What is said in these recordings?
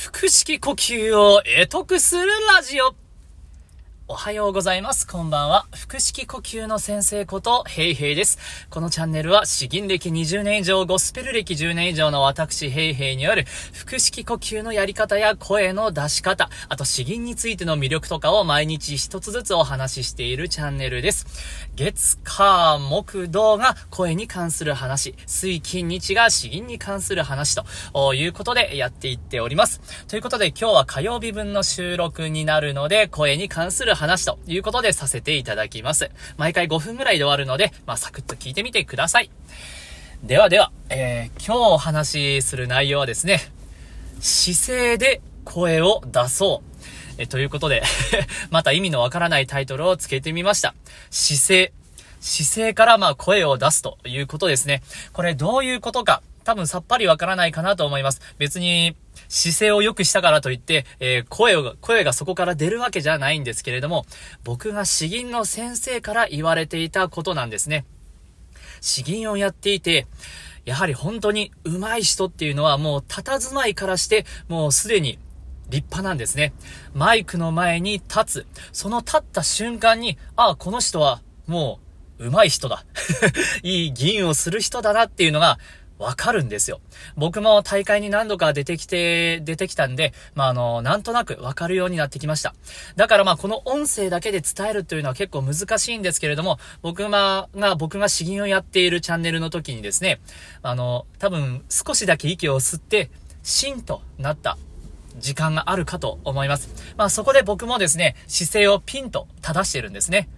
腹式呼吸を得得するラジオ。おはようございます。こんばんは。腹式呼吸の先生こと、ヘイヘイです。このチャンネルは、詩吟歴20年以上、ゴスペル歴10年以上の私、ヘイヘイによる、腹式呼吸のやり方や声の出し方、あと詩吟についての魅力とかを毎日一つずつお話ししているチャンネルです。月、火、木、土が声に関する話、水、金、日が詩吟に関する話ということでやっていっております。ということで今日は火曜日分の収録になるので、声に関する話ということでさせていただきます。毎回5分ぐらいで終わるので、まあ、サクッと聞いてみてください。ではでは、えー、今日お話しする内容はですね、姿勢で声を出そう。えということで また意味のわからないタイトルをつけてみました。姿勢。姿勢からまあ声を出すということですね。これどういうことか、多分さっぱりわからないかなと思います。別に、姿勢を良くしたからといって、えー、声を、声がそこから出るわけじゃないんですけれども、僕が詩吟の先生から言われていたことなんですね。詩吟をやっていて、やはり本当に上手い人っていうのはもう佇まいからしてもうすでに立派なんですね。マイクの前に立つ。その立った瞬間に、ああ、この人はもう上手い人だ。いい議員をする人だなっていうのがわかるんですよ。僕も大会に何度か出てきて、出てきたんで、まあ、あの、なんとなくわかるようになってきました。だからまあ、この音声だけで伝えるというのは結構難しいんですけれども、僕が、僕が詩吟をやっているチャンネルの時にですね、あの、多分少しだけ息を吸って、シンとなった時間があるかと思います。まあそこで僕もですね、姿勢をピンと正してるんですね。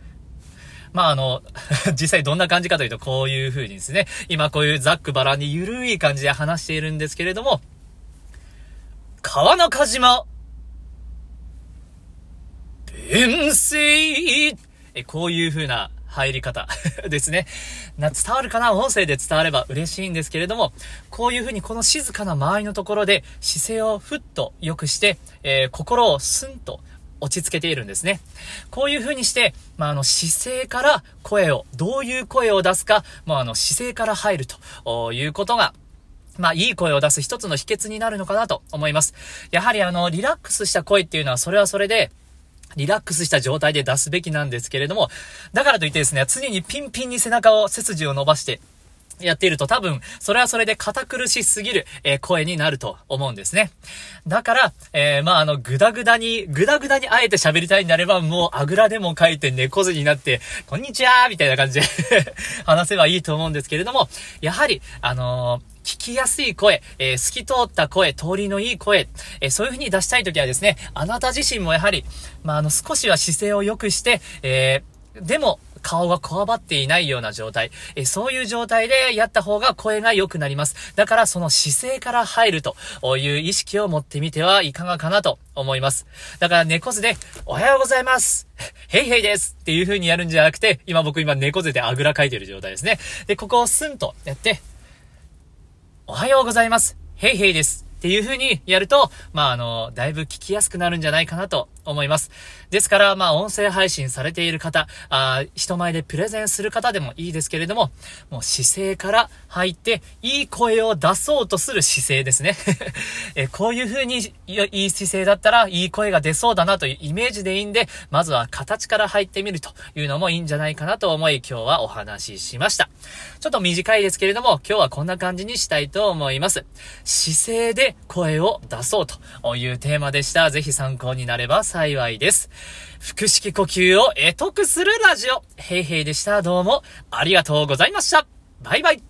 まああの、実際どんな感じかというと、こういう風にですね、今こういうザックバラにゆるい感じで話しているんですけれども、川中島、弁声え、こういう風な入り方 ですね。な、伝わるかな音声で伝われば嬉しいんですけれども、こういう風にこの静かな周りのところで姿勢をふっと良くして、えー、心をスンと落ち着けているんですね。こういう風にして、まあ、あの、姿勢から声を、どういう声を出すか、まあ、あの、姿勢から入るということが、まあ、いい声を出す一つの秘訣になるのかなと思います。やはりあの、リラックスした声っていうのは、それはそれで、リラックスした状態で出すべきなんですけれども、だからといってですね、常にピンピンに背中を、背筋を伸ばして、やっていると多分、それはそれで堅苦しすぎる、えー、声になると思うんですね。だから、えー、まあ、あの、ぐだぐだに、ぐだぐだにあえて喋りたいになれば、もう、あぐらでも書いて猫背になって、こんにちはみたいな感じで 話せばいいと思うんですけれども、やはり、あのー聞きやすい声、えー、透き通った声、通りのいい声、えー、そういう風に出したいときはですね、あなた自身もやはり、まあ、あの、少しは姿勢を良くして、えー、でも、顔がこわばっていないような状態、えそういう状態でやった方が声が良くなります。だからその姿勢から入るという意識を持ってみてはいかがかなと思います。だから猫背で、おはようございます ヘイヘイですっていう風にやるんじゃなくて、今僕今猫背であぐらかいてる状態ですね。で、ここをスンとやって、おはようございますヘイヘイですっていう風にやると、まあ、あの、だいぶ聞きやすくなるんじゃないかなと思います。ですから、まあ、音声配信されている方、あ人前でプレゼンする方でもいいですけれども、もう姿勢から入って、いい声を出そうとする姿勢ですね。えこういう風にいい姿勢だったら、いい声が出そうだなというイメージでいいんで、まずは形から入ってみるというのもいいんじゃないかなと思い、今日はお話ししました。ちょっと短いですけれども、今日はこんな感じにしたいと思います。姿勢で声を出そうというテーマでした。ぜひ参考になれば幸いです。腹式呼吸を得得するラジオ。へいへいでした。どうもありがとうございました。バイバイ。